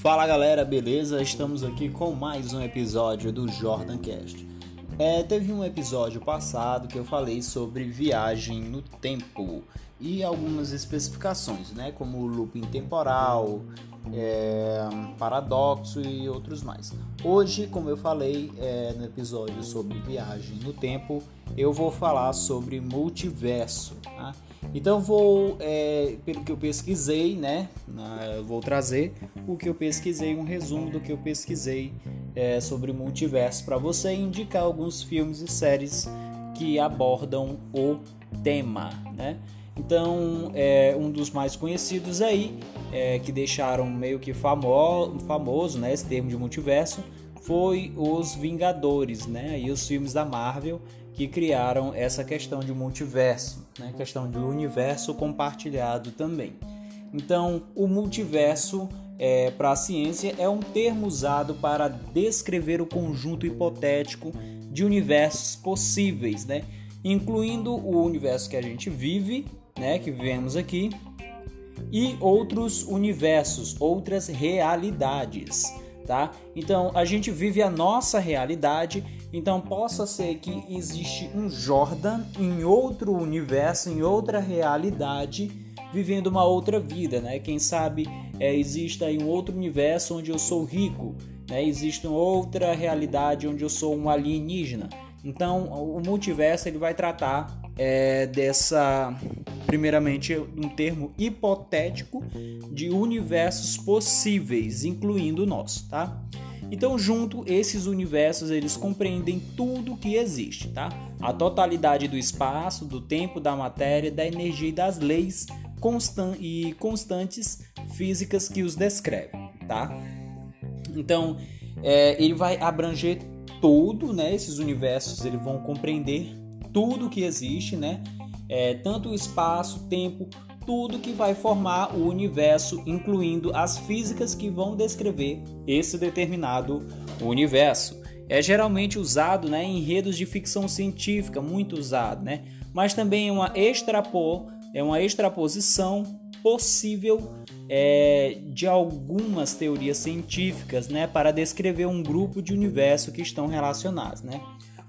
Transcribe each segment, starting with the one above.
Fala galera, beleza? Estamos aqui com mais um episódio do Jordan Cast. É, teve um episódio passado que eu falei sobre viagem no tempo e algumas especificações, né, como looping temporal, é, paradoxo e outros mais. Hoje, como eu falei é, no episódio sobre viagem no tempo, eu vou falar sobre multiverso. Tá? Então vou, é, pelo que eu pesquisei, né, eu vou trazer o que eu pesquisei, um resumo do que eu pesquisei é, sobre multiverso para você indicar alguns filmes e séries que abordam o tema, né? Então, é um dos mais conhecidos aí, é, que deixaram meio que famo famoso né, esse termo de multiverso, foi os Vingadores, né? E os filmes da Marvel que criaram essa questão de multiverso, né? Questão do universo compartilhado também. Então, o multiverso é, para a ciência é um termo usado para descrever o conjunto hipotético de universos possíveis, né? incluindo o universo que a gente vive né, que vivemos aqui, e outros universos, outras realidades, tá? Então a gente vive a nossa realidade, então possa ser que existe um Jordan em outro universo, em outra realidade, vivendo uma outra vida, né? Quem sabe é, exista aí um outro universo onde eu sou rico, né? Existe outra realidade onde eu sou um alienígena. Então o multiverso ele vai tratar é, dessa primeiramente um termo hipotético de universos possíveis, incluindo o nosso, tá? Então, junto esses universos, eles compreendem tudo que existe, tá? A totalidade do espaço, do tempo, da matéria, da energia e das leis constan e constantes físicas que os descrevem, tá? Então, é, ele vai abranger todo, né? Esses universos, eles vão compreender tudo que existe, né? É, tanto o espaço, tempo, tudo que vai formar o universo, incluindo as físicas que vão descrever esse determinado universo. É geralmente usado né, em enredos de ficção científica, muito usado, né? mas também é uma, extrapo, é uma extraposição possível é, de algumas teorias científicas né, para descrever um grupo de universo que estão relacionados. Né?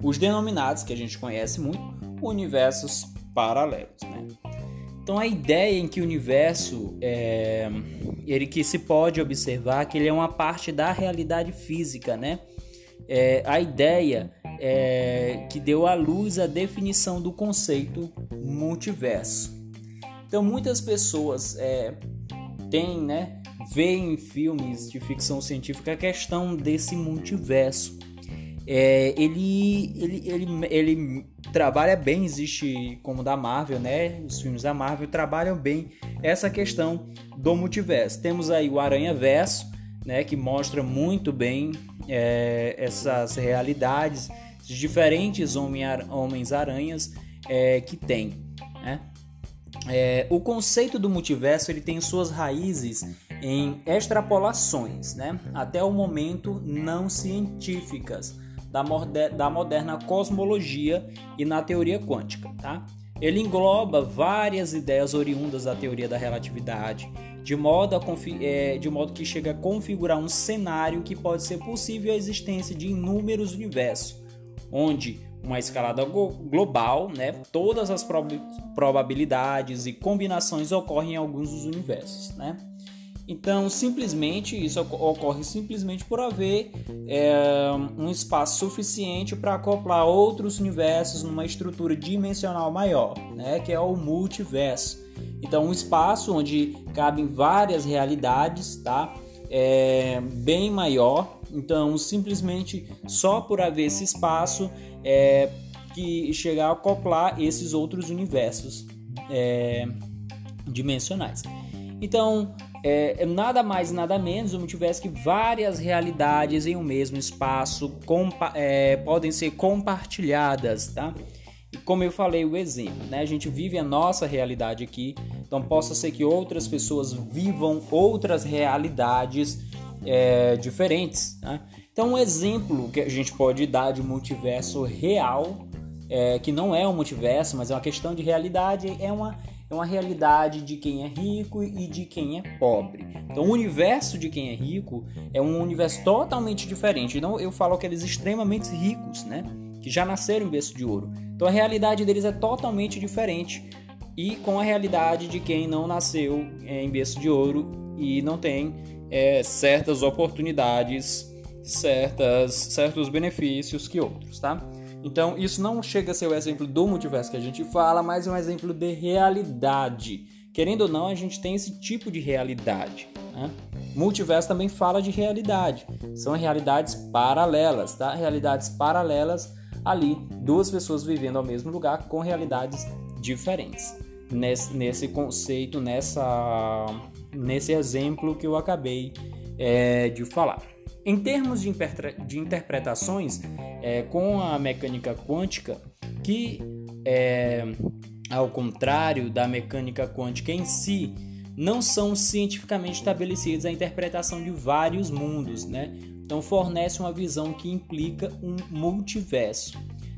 os denominados, que a gente conhece muito, universos paralelos. Né? Então a ideia em que o universo é, ele que se pode observar que ele é uma parte da realidade física, né? É, a ideia é, que deu à luz a definição do conceito multiverso. Então muitas pessoas é, têm, né, veem em filmes de ficção científica a questão desse multiverso. É, ele, ele, ele, ele trabalha bem, existe como da Marvel, né? Os filmes da Marvel trabalham bem essa questão do multiverso. Temos aí o Aranha Verso, né? Que mostra muito bem é, essas realidades, os diferentes Homens-Aranhas é, que tem, né? É, o conceito do multiverso ele tem suas raízes em extrapolações, né? Até o momento não científicas da, da moderna cosmologia e na teoria quântica. Tá? Ele engloba várias ideias oriundas da teoria da relatividade, de modo, a, é, de modo que chega a configurar um cenário que pode ser possível a existência de inúmeros universos, onde uma escalada global, né, todas as prob probabilidades e combinações ocorrem em alguns dos universos. Né? Então, simplesmente, isso ocorre simplesmente por haver é, um espaço suficiente para acoplar outros universos numa estrutura dimensional maior, né, que é o multiverso. Então, um espaço onde cabem várias realidades, tá? É bem maior. Então, simplesmente só por haver esse espaço é que chegar a acoplar esses outros universos é, dimensionais. Então, é, é, nada mais nada menos o multiverso que várias realidades em um mesmo espaço é, podem ser compartilhadas, tá? E como eu falei o exemplo, né? A gente vive a nossa realidade aqui, então possa ser que outras pessoas vivam outras realidades é, diferentes, né? Então um exemplo que a gente pode dar de multiverso real é, que não é um multiverso, mas é uma questão de realidade, é uma, é uma realidade de quem é rico e de quem é pobre. Então, o universo de quem é rico é um universo totalmente diferente. Então, eu falo aqueles extremamente ricos, né? Que já nasceram em berço de ouro. Então, a realidade deles é totalmente diferente e com a realidade de quem não nasceu é, em berço de ouro e não tem é, certas oportunidades, certas, certos benefícios que outros, tá? Então, isso não chega a ser o exemplo do multiverso que a gente fala, mas é um exemplo de realidade. Querendo ou não, a gente tem esse tipo de realidade. Né? Multiverso também fala de realidade. São realidades paralelas, tá? Realidades paralelas ali, duas pessoas vivendo ao mesmo lugar com realidades diferentes. Nesse, nesse conceito, nessa, nesse exemplo que eu acabei é, de falar. Em termos de, de interpretações, é, com a mecânica quântica, que é, ao contrário da mecânica quântica em si, não são cientificamente estabelecidos a interpretação de vários mundos, né? Então fornece uma visão que implica um multiverso.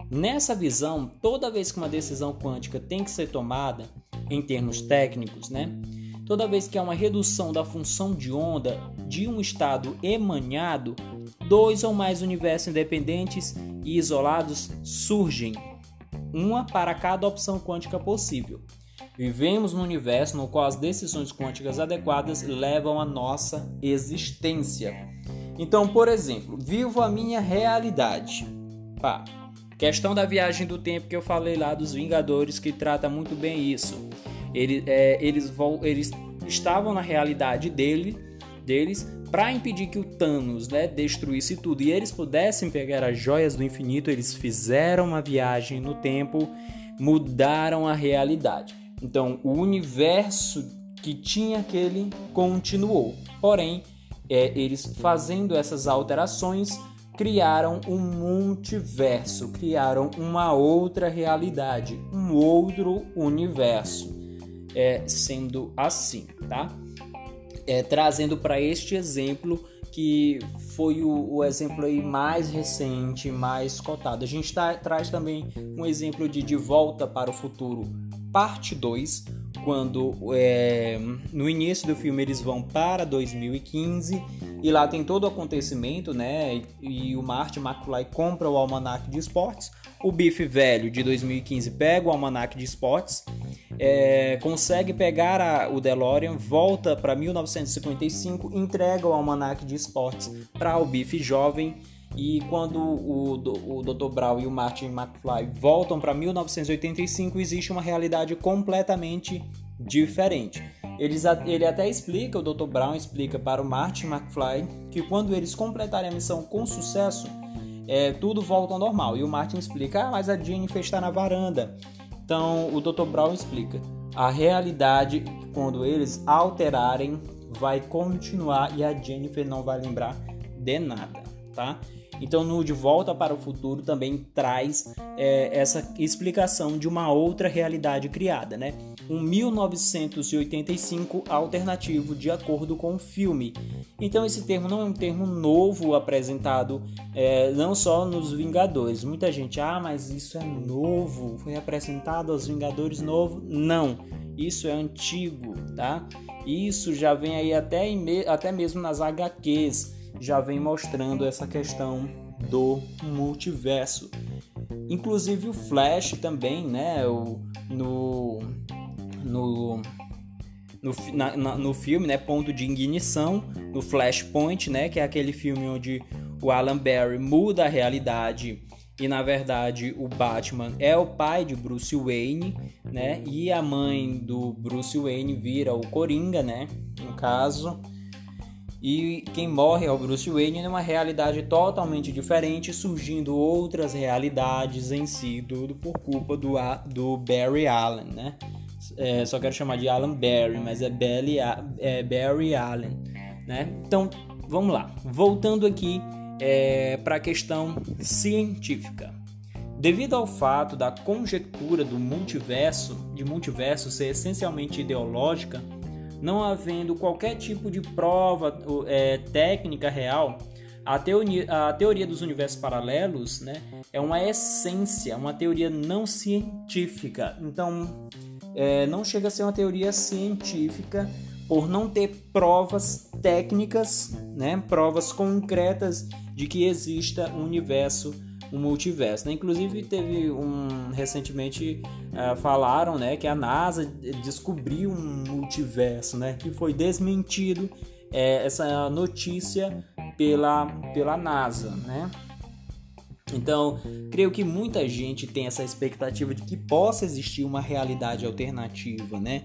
Nessa visão, toda vez que uma decisão quântica tem que ser tomada, em termos técnicos, né? Toda vez que há uma redução da função de onda de um estado emanado, dois ou mais universos independentes e isolados surgem, uma para cada opção quântica possível. Vivemos num universo no qual as decisões quânticas adequadas levam a nossa existência. Então, por exemplo, vivo a minha realidade. Pá. Questão da viagem do tempo que eu falei lá dos Vingadores que trata muito bem isso. É, eles, eles estavam na realidade dele, deles para impedir que o Thanos né, destruísse tudo e eles pudessem pegar as joias do infinito, eles fizeram uma viagem no tempo, mudaram a realidade. Então, o universo que tinha aquele continuou. Porém, é, eles fazendo essas alterações criaram um multiverso, criaram uma outra realidade, um outro universo é, sendo assim, tá? É, trazendo para este exemplo que foi o, o, exemplo aí mais recente, mais cotado. A gente tá, traz também um exemplo de De Volta para o Futuro, parte 2, quando é, no início do filme eles vão para 2015 e lá tem todo o acontecimento, né? E, e o Marty McFly compra o almanac de esportes. O Biff velho de 2015 pega o almanac de esportes é, consegue pegar a, o DeLorean, volta para 1955, entrega o almanac de esportes para o Biff jovem e quando o, o Dr. Brown e o Martin McFly voltam para 1985, existe uma realidade completamente diferente. Eles, ele até explica, o Dr. Brown explica para o Martin McFly que quando eles completarem a missão com sucesso, é, tudo volta ao normal. E o Martin explica, ah, mas a Jennifer está na varanda. Então, o Dr. Brown explica: a realidade, quando eles alterarem, vai continuar e a Jennifer não vai lembrar de nada, tá? Então, no De Volta para o Futuro também traz é, essa explicação de uma outra realidade criada, né? Um 1985 alternativo de acordo com o filme. Então, esse termo não é um termo novo apresentado é, não só nos Vingadores. Muita gente, ah, mas isso é novo, foi apresentado aos Vingadores novo. Não, isso é antigo, tá? Isso já vem aí até, até mesmo nas HQs já vem mostrando essa questão do multiverso. Inclusive o Flash também, né? O, no, no, no, na, na, no filme, né? Ponto de ignição, no Flashpoint, né? Que é aquele filme onde o Alan Barry muda a realidade e na verdade o Batman é o pai de Bruce Wayne, né? E a mãe do Bruce Wayne vira o Coringa, né? No caso. E quem morre é o Bruce Wayne numa realidade totalmente diferente, surgindo outras realidades em si, tudo por culpa do, do Barry Allen, né? É, só quero chamar de Alan Barry, mas é, Barry, é Barry Allen, né? Então, vamos lá. Voltando aqui é, para a questão científica. Devido ao fato da conjectura do multiverso, de multiverso ser essencialmente ideológica, não havendo qualquer tipo de prova é, técnica real, A teoria, a teoria dos universos paralelos né, é uma essência, uma teoria não científica. Então, é, não chega a ser uma teoria científica por não ter provas técnicas, né, provas concretas de que exista um universo um multiverso. Né? Inclusive teve um recentemente uh, falaram, né, que a NASA descobriu um multiverso, né, que foi desmentido é, essa notícia pela pela NASA, né? Então, creio que muita gente tem essa expectativa de que possa existir uma realidade alternativa, né?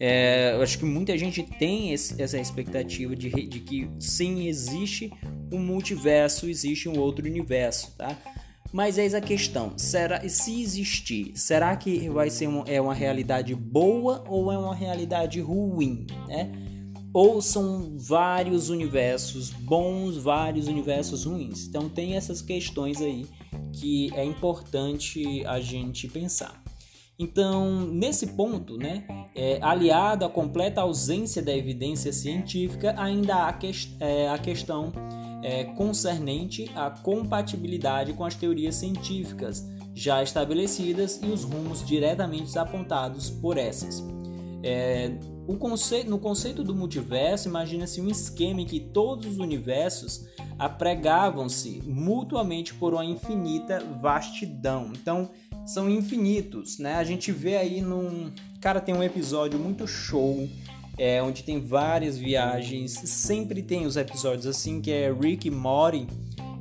É, eu acho que muita gente tem esse, essa expectativa de, de que sim, existe um multiverso, existe um outro universo, tá? Mas eis a questão: será, se existir, será que vai ser uma, é uma realidade boa ou é uma realidade ruim? Né? Ou são vários universos bons, vários universos ruins? Então, tem essas questões aí que é importante a gente pensar. Então, nesse ponto, né, é, aliado à completa ausência da evidência científica, ainda há que, é, a questão é, concernente à compatibilidade com as teorias científicas já estabelecidas e os rumos diretamente apontados por essas. É, conceito, no conceito do multiverso, imagina-se um esquema em que todos os universos apregavam-se mutuamente por uma infinita vastidão. Então, são infinitos, né? A gente vê aí num. Cara, tem um episódio muito show é, onde tem várias viagens. Sempre tem os episódios assim, que é Rick e Morty.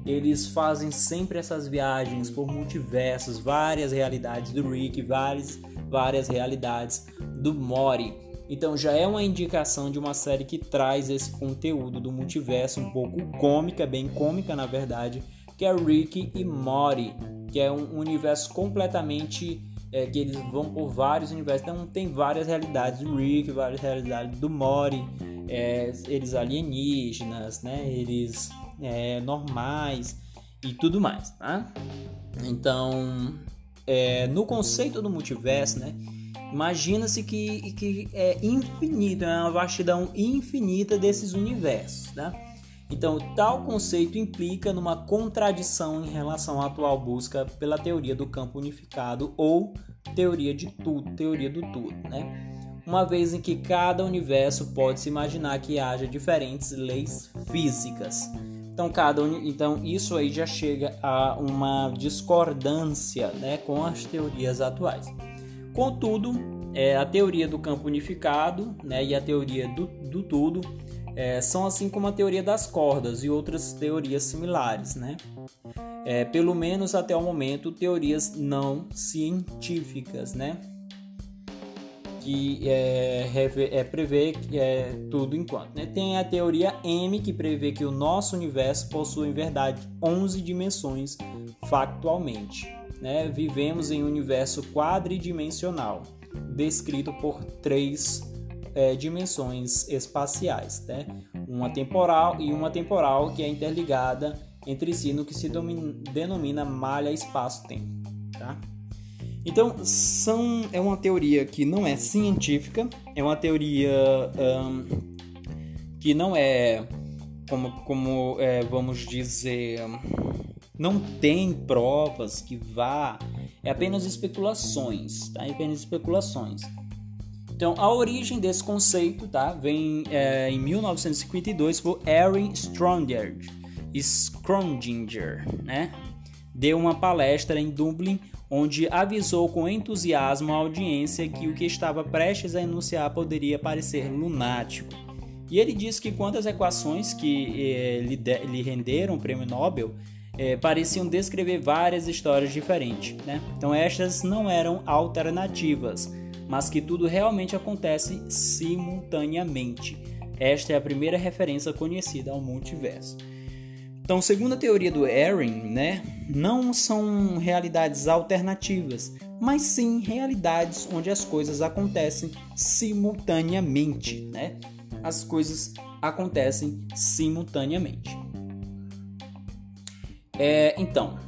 Eles fazem sempre essas viagens por multiversos, várias realidades do Rick, várias, várias realidades do Morty. Então já é uma indicação de uma série que traz esse conteúdo do multiverso um pouco cômica, bem cômica na verdade, que é Rick e Morty, que é um universo completamente é, que eles vão por vários universos. Então tem várias realidades do Rick, várias realidades do Mori, é, eles alienígenas, né? Eles é, normais e tudo mais, tá? Então, é, no conceito do multiverso, né? Imagina-se que, que é infinito, é uma vastidão infinita desses universos, tá? Então, tal conceito implica numa contradição em relação à atual busca pela teoria do campo unificado ou teoria de tudo, teoria do tudo, né? Uma vez em que cada universo pode se imaginar que haja diferentes leis físicas. Então, cada então isso aí já chega a uma discordância, né, com as teorias atuais. Contudo, é, a teoria do campo unificado, né, e a teoria do, do tudo é, são assim como a teoria das cordas e outras teorias similares, né? É, pelo menos até o momento, teorias não científicas, né? Que é, é, prevê que é tudo enquanto. Né? Tem a teoria M, que prevê que o nosso universo possui, em verdade, 11 dimensões factualmente. Né? Vivemos em um universo quadridimensional, descrito por três é, dimensões espaciais, né? uma temporal e uma temporal que é interligada entre si no que se denomina malha espaço-tempo. Tá? Então, são, é uma teoria que não é científica, é uma teoria um, que não é, como, como é, vamos dizer, não tem provas que vá, é apenas especulações, tá? É apenas especulações. Então, a origem desse conceito tá, vem é, em 1952 por Aaron Stronger, Schrödinger, né? Deu uma palestra em Dublin onde avisou com entusiasmo a audiência que o que estava prestes a enunciar poderia parecer lunático. E ele disse que quando as equações que eh, lhe, de, lhe, renderam o prêmio Nobel eh, pareciam descrever várias histórias diferentes. Né? Então, estas não eram alternativas, mas que tudo realmente acontece simultaneamente. Esta é a primeira referência conhecida ao multiverso. Então, segundo a teoria do Aaron, né, não são realidades alternativas, mas sim realidades onde as coisas acontecem simultaneamente, né? As coisas acontecem simultaneamente. É, então,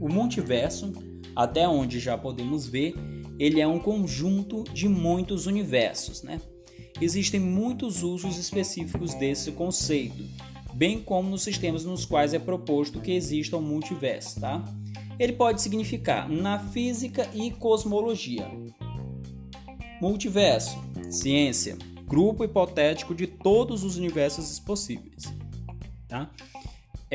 o multiverso, até onde já podemos ver, ele é um conjunto de muitos universos, né? Existem muitos usos específicos desse conceito, bem como nos sistemas nos quais é proposto que exista um multiverso, tá? Ele pode significar na física e cosmologia. Multiverso, ciência, grupo hipotético de todos os universos possíveis, tá?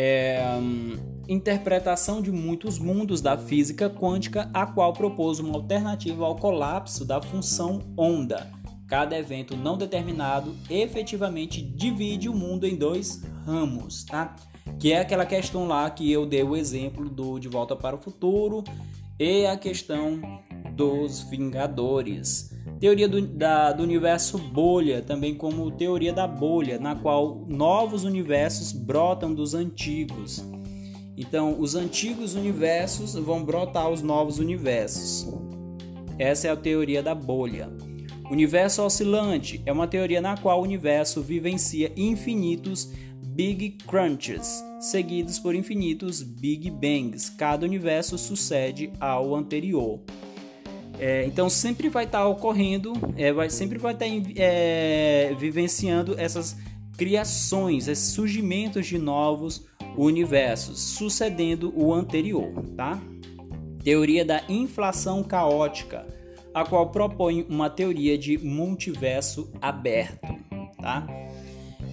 É, hum, interpretação de muitos mundos da física quântica, a qual propôs uma alternativa ao colapso da função onda. Cada evento não determinado efetivamente divide o mundo em dois ramos, tá? Que é aquela questão lá que eu dei o exemplo do De Volta para o Futuro e a questão dos Vingadores. Teoria do, da, do universo bolha, também como teoria da bolha, na qual novos universos brotam dos antigos. Então, os antigos universos vão brotar os novos universos. Essa é a teoria da bolha. Universo oscilante é uma teoria na qual o universo vivencia infinitos Big Crunches, seguidos por infinitos Big Bangs. Cada universo sucede ao anterior. É, então sempre vai estar tá ocorrendo, é, vai, sempre vai estar tá, é, vivenciando essas criações, esses surgimentos de novos universos, sucedendo o anterior, tá? Teoria da inflação caótica, a qual propõe uma teoria de multiverso aberto, tá?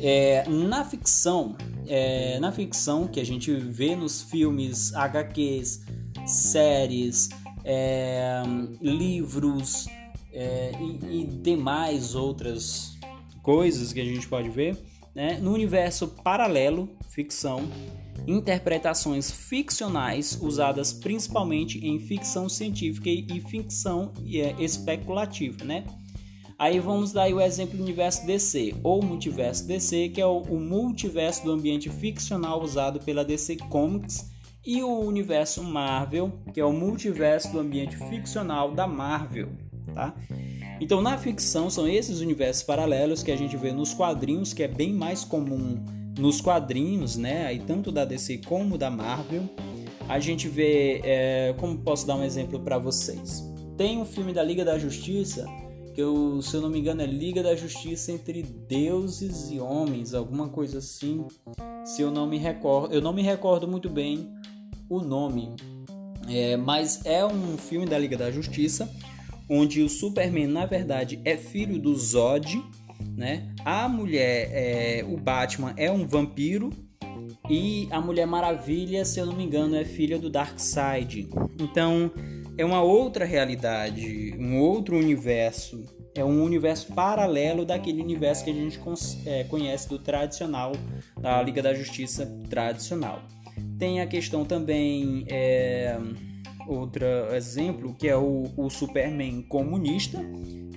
É, na ficção, é, na ficção que a gente vê nos filmes, HQs, séries, é, livros é, e, e, demais outras coisas que a gente pode ver. Né? No universo paralelo, ficção, interpretações ficcionais usadas principalmente em ficção científica e ficção é, especulativa, né? Aí vamos dar o exemplo do universo DC, ou multiverso DC, que é o, o multiverso do ambiente ficcional usado pela DC Comics e o universo Marvel, que é o multiverso do ambiente ficcional da Marvel, tá? Então, na ficção são esses universos paralelos que a gente vê nos quadrinhos, que é bem mais comum nos quadrinhos, né? Aí tanto da DC como da Marvel. A gente vê, é, como posso dar um exemplo para vocês? Tem um filme da Liga da Justiça que eu, se eu não me engano é Liga da Justiça entre deuses e homens, alguma coisa assim. Se eu não me recordo, eu não me recordo muito bem o nome, é, mas é um filme da Liga da Justiça onde o Superman na verdade é filho do Zod, né? A mulher, é, o Batman é um vampiro e a Mulher Maravilha, se eu não me engano, é filha do Darkseid. Então é uma outra realidade, um outro universo. É um universo paralelo daquele universo que a gente é, conhece do tradicional, da Liga da Justiça tradicional. Tem a questão também, é, outro exemplo, que é o, o Superman comunista,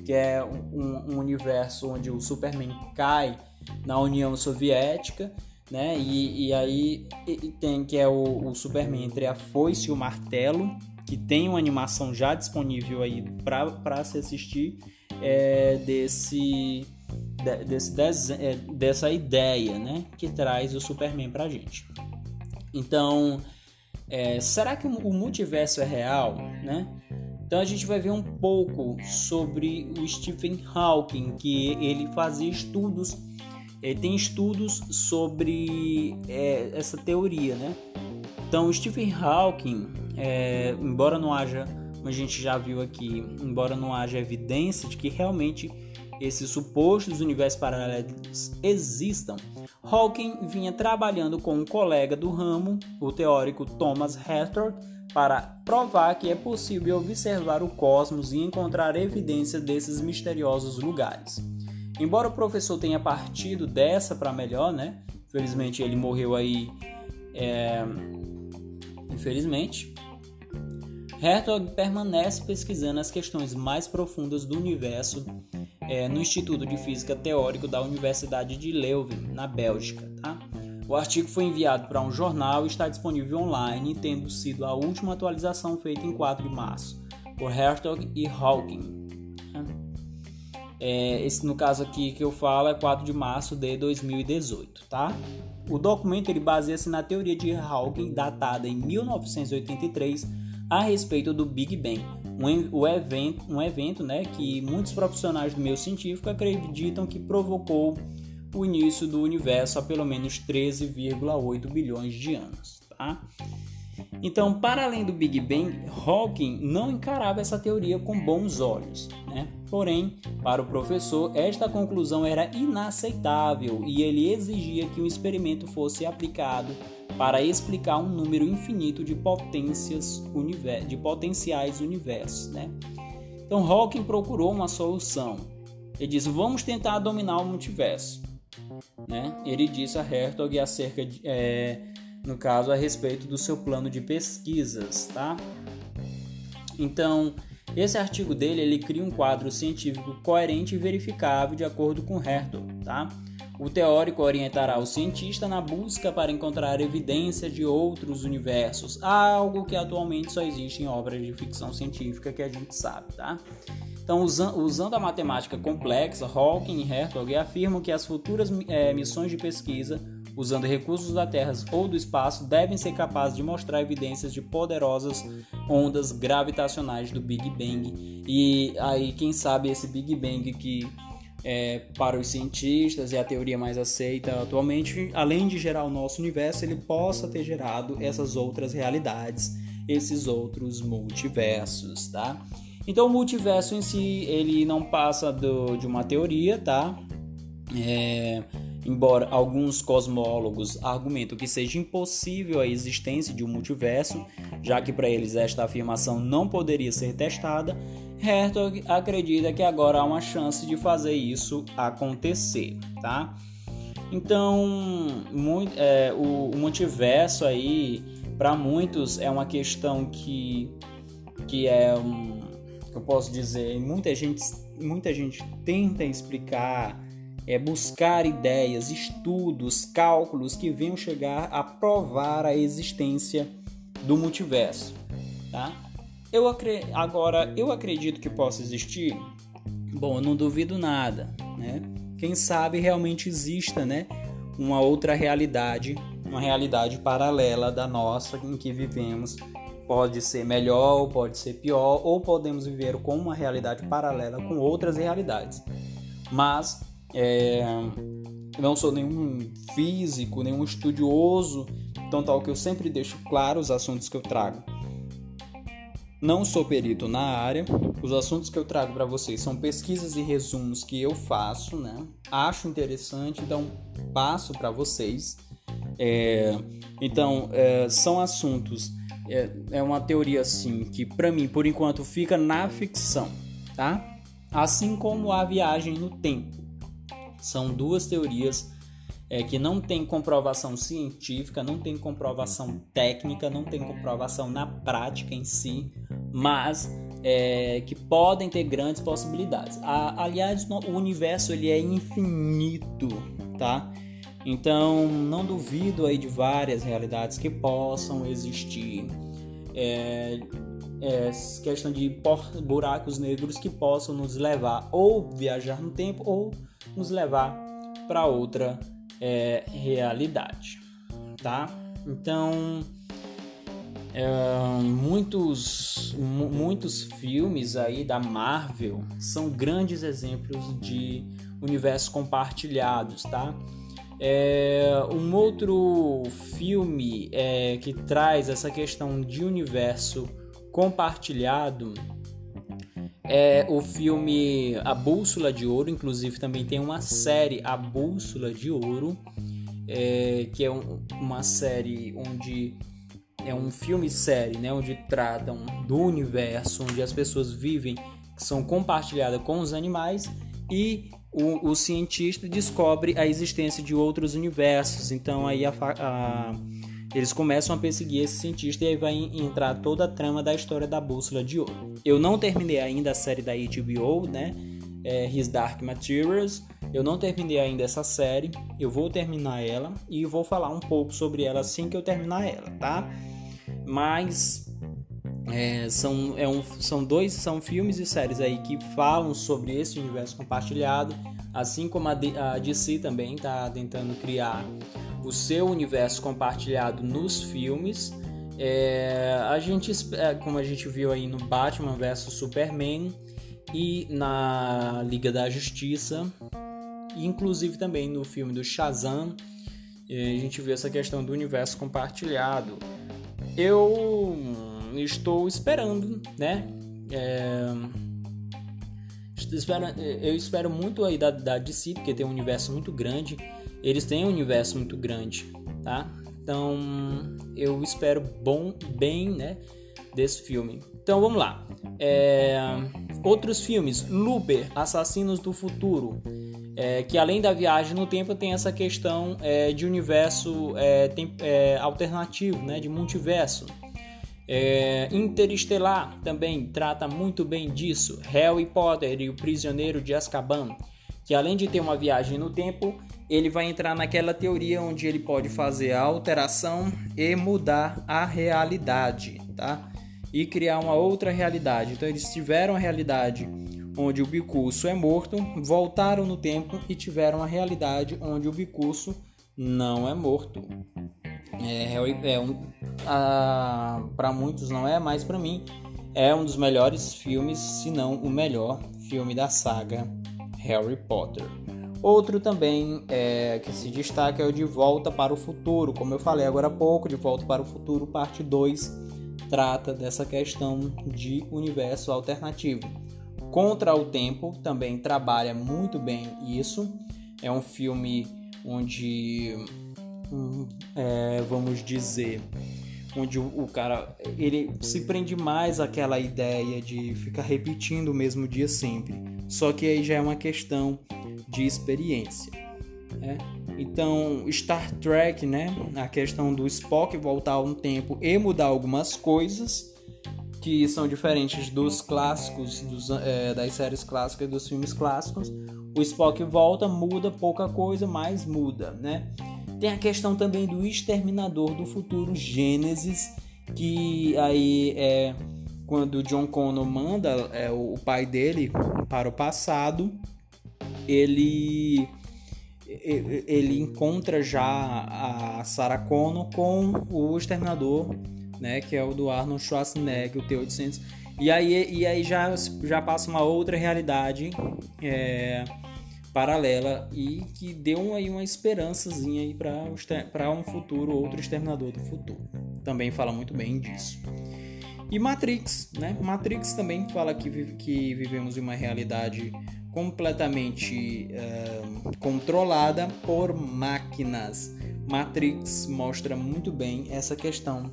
que é um, um, universo onde o Superman cai na União Soviética, né? E, e aí e tem que é o, o, Superman entre a foice e o martelo, que tem uma animação já disponível aí para se assistir é, desse, desse, desse, é, dessa ideia, né? Que traz o Superman pra gente. Então, é, será que o multiverso é real, né? Então a gente vai ver um pouco sobre o Stephen Hawking, que ele fazia estudos, ele tem estudos sobre é, essa teoria, né? Então o Stephen Hawking, é, embora não haja, como a gente já viu aqui, embora não haja evidência de que realmente esses supostos universos paralelos existam, Hawking vinha trabalhando com um colega do ramo, o teórico Thomas Hertor, para provar que é possível observar o cosmos e encontrar evidência desses misteriosos lugares. Embora o professor tenha partido dessa para melhor, né? Infelizmente ele morreu aí. É... Infelizmente. Hertog permanece pesquisando as questões mais profundas do universo é, no Instituto de Física Teórico da Universidade de Leuven, na Bélgica. Tá? O artigo foi enviado para um jornal e está disponível online, tendo sido a última atualização feita em 4 de março, por Hertog e Hawking. Tá? É, esse, no caso aqui que eu falo é 4 de março de 2018. Tá? O documento ele baseia-se na teoria de Hawking, datada em 1983, a respeito do Big Bang um, evento, um evento né, que muitos profissionais do meio científico acreditam que provocou o início do universo há pelo menos 13,8 bilhões de anos. Tá? Então, para além do Big Bang, Hawking não encarava essa teoria com bons olhos. Né? Porém, para o professor, esta conclusão era inaceitável e ele exigia que o experimento fosse aplicado para explicar um número infinito de potências de potenciais universos. Né? Então, Hawking procurou uma solução. Ele disse: Vamos tentar dominar o multiverso. Né? Ele disse a Hertog acerca de. É, no caso, a respeito do seu plano de pesquisas, tá? Então, esse artigo dele, ele cria um quadro científico coerente e verificável de acordo com Hertog, tá? O teórico orientará o cientista na busca para encontrar evidência de outros universos, algo que atualmente só existe em obras de ficção científica que a gente sabe, tá? Então, usando a matemática complexa, Hawking e Hertog afirmam que as futuras é, missões de pesquisa usando recursos da Terra ou do espaço, devem ser capazes de mostrar evidências de poderosas ondas gravitacionais do Big Bang. E aí, quem sabe, esse Big Bang que é, para os cientistas é a teoria mais aceita atualmente, além de gerar o nosso universo, ele possa ter gerado essas outras realidades, esses outros multiversos, tá? Então o multiverso em si ele não passa do, de uma teoria, tá? É, Embora alguns cosmólogos argumentam que seja impossível a existência de um multiverso, já que para eles esta afirmação não poderia ser testada, Hertog acredita que agora há uma chance de fazer isso acontecer, tá? Então, muito, é, o, o multiverso aí, para muitos, é uma questão que, que é um, eu posso dizer, muita gente, muita gente tenta explicar é buscar ideias, estudos, cálculos que venham chegar a provar a existência do multiverso, tá? Eu agora eu acredito que possa existir. Bom, eu não duvido nada, né? Quem sabe realmente exista, né, uma outra realidade, uma realidade paralela da nossa em que vivemos. Pode ser melhor, pode ser pior, ou podemos viver com uma realidade paralela com outras realidades. Mas é, não sou nenhum físico, nenhum estudioso, então tal que eu sempre deixo claro os assuntos que eu trago. Não sou perito na área, os assuntos que eu trago para vocês são pesquisas e resumos que eu faço, né? Acho interessante, então passo para vocês. É, então, é, são assuntos, é, é uma teoria assim que para mim, por enquanto, fica na ficção, tá? Assim como a viagem no tempo. São duas teorias é, que não tem comprovação científica, não tem comprovação técnica, não tem comprovação na prática em si, mas é, que podem ter grandes possibilidades. A, aliás, o universo ele é infinito, tá? Então, não duvido aí de várias realidades que possam existir. É, é, questão de buracos negros que possam nos levar ou viajar no tempo ou nos levar para outra é, realidade, tá? Então, é, muitos, muitos filmes aí da Marvel são grandes exemplos de universos compartilhados, tá? É, um outro filme é, que traz essa questão de universo compartilhado é o filme A Bússola de Ouro, inclusive também tem uma série A Bússola de Ouro, é, que é um, uma série onde é um filme série, né, onde tratam do universo, onde as pessoas vivem, que são compartilhadas com os animais e o, o cientista descobre a existência de outros universos. Então aí a, a eles começam a perseguir esse cientista e aí vai entrar toda a trama da história da Bússola de Ouro. Eu não terminei ainda a série da HBO, né? É, His Dark Materials. Eu não terminei ainda essa série. Eu vou terminar ela e vou falar um pouco sobre ela assim que eu terminar ela, tá? Mas é, são, é um, são dois são filmes e séries aí que falam sobre esse universo compartilhado, assim como a, a DC também está tentando criar o seu universo compartilhado nos filmes. É, a gente, é, como a gente viu aí no Batman vs Superman e na Liga da Justiça, inclusive também no filme do Shazam, a gente vê essa questão do universo compartilhado. Eu estou esperando, né? É, eu espero muito aí da, da DC, porque tem um universo muito grande. Eles têm um universo muito grande, tá? Então eu espero bom, bem, né? Desse filme. Então vamos lá. É, outros filmes: Looper, Assassinos do Futuro. É, que além da viagem no tempo tem essa questão é, de universo é, tem, é, alternativo, né, de multiverso. É, Interestelar também trata muito bem disso. Harry Potter e o Prisioneiro de Azkaban, que além de ter uma viagem no tempo, ele vai entrar naquela teoria onde ele pode fazer a alteração e mudar a realidade, tá? E criar uma outra realidade. Então eles tiveram a realidade onde o bicurso é morto, voltaram no tempo e tiveram a realidade onde o bicurso não é morto. É, é um, para muitos não é, mas para mim é um dos melhores filmes, se não o melhor filme da saga Harry Potter. Outro também é, que se destaca é o De Volta para o Futuro. Como eu falei agora há pouco, De Volta para o Futuro, parte 2, trata dessa questão de universo alternativo. Contra o Tempo também trabalha muito bem isso. É um filme onde, hum, é, vamos dizer, onde o, o, cara ele se prende mais àquela ideia de ficar repetindo o mesmo dia sempre. Só que aí já é uma questão de experiência. Né? Então, Star Trek, né? A questão do Spock voltar um tempo e mudar algumas coisas que são diferentes dos clássicos, dos, é, das séries clássicas e dos filmes clássicos. O Spock volta, muda pouca coisa, mas muda, né? Tem a questão também do Exterminador do Futuro Gênesis, que aí é quando John Connor manda é, o pai dele para o passado, ele ele encontra já a Sarah Connor com o Exterminador né, que é o do Arnold Schwarzenegger, o T-800. E aí, e aí já, já passa uma outra realidade é, paralela e que deu aí uma esperançazinha aí para um futuro, outro Exterminador do Futuro. Também fala muito bem disso. E Matrix, né? Matrix também fala que, que vivemos em uma realidade completamente uh, controlada por máquinas. Matrix mostra muito bem essa questão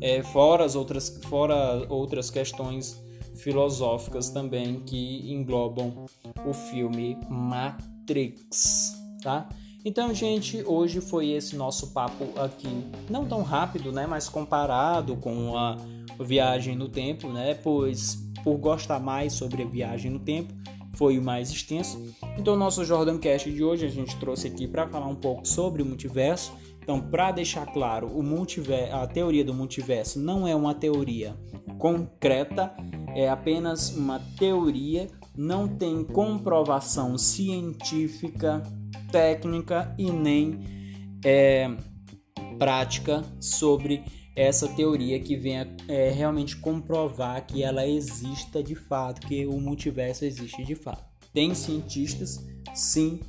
é, fora, as outras, fora outras questões filosóficas também que englobam o filme Matrix, tá? Então, gente, hoje foi esse nosso papo aqui, não tão rápido, né, mas comparado com a viagem no tempo, né? Pois por gostar mais sobre a viagem no tempo, foi o mais extenso. Então, nosso Jordan Cast de hoje a gente trouxe aqui para falar um pouco sobre o multiverso então, para deixar claro, a teoria do multiverso não é uma teoria concreta, é apenas uma teoria, não tem comprovação científica, técnica e nem é, prática sobre essa teoria que venha é, realmente comprovar que ela exista de fato, que o multiverso existe de fato. Tem cientistas, sim,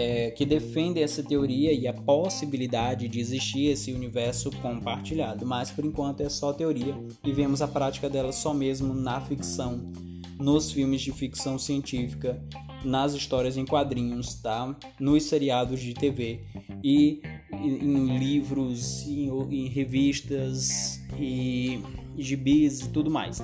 é, que defendem essa teoria e a possibilidade de existir esse universo compartilhado, mas por enquanto é só teoria e vemos a prática dela só mesmo na ficção, nos filmes de ficção científica, nas histórias em quadrinhos, tá? Nos seriados de TV e em livros, em, em revistas e gibis e tudo mais.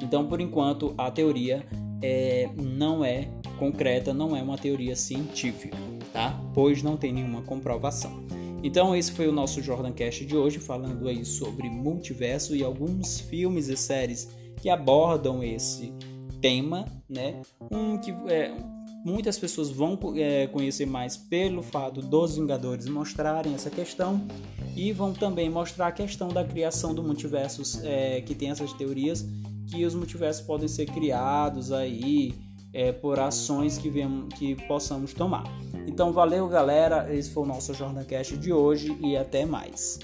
Então, por enquanto, a teoria é, não é concreta, não é uma teoria científica, tá? Pois não tem nenhuma comprovação. Então esse foi o nosso Jordan Cast de hoje, falando aí sobre multiverso e alguns filmes e séries que abordam esse tema, né? Um que é, muitas pessoas vão é, conhecer mais pelo fato dos Vingadores mostrarem essa questão e vão também mostrar a questão da criação do multiverso, é, que tem essas teorias que os multiversos podem ser criados aí é, por ações que, vemos, que possamos tomar. Então valeu galera, esse foi o nosso Jornal Cast de hoje e até mais.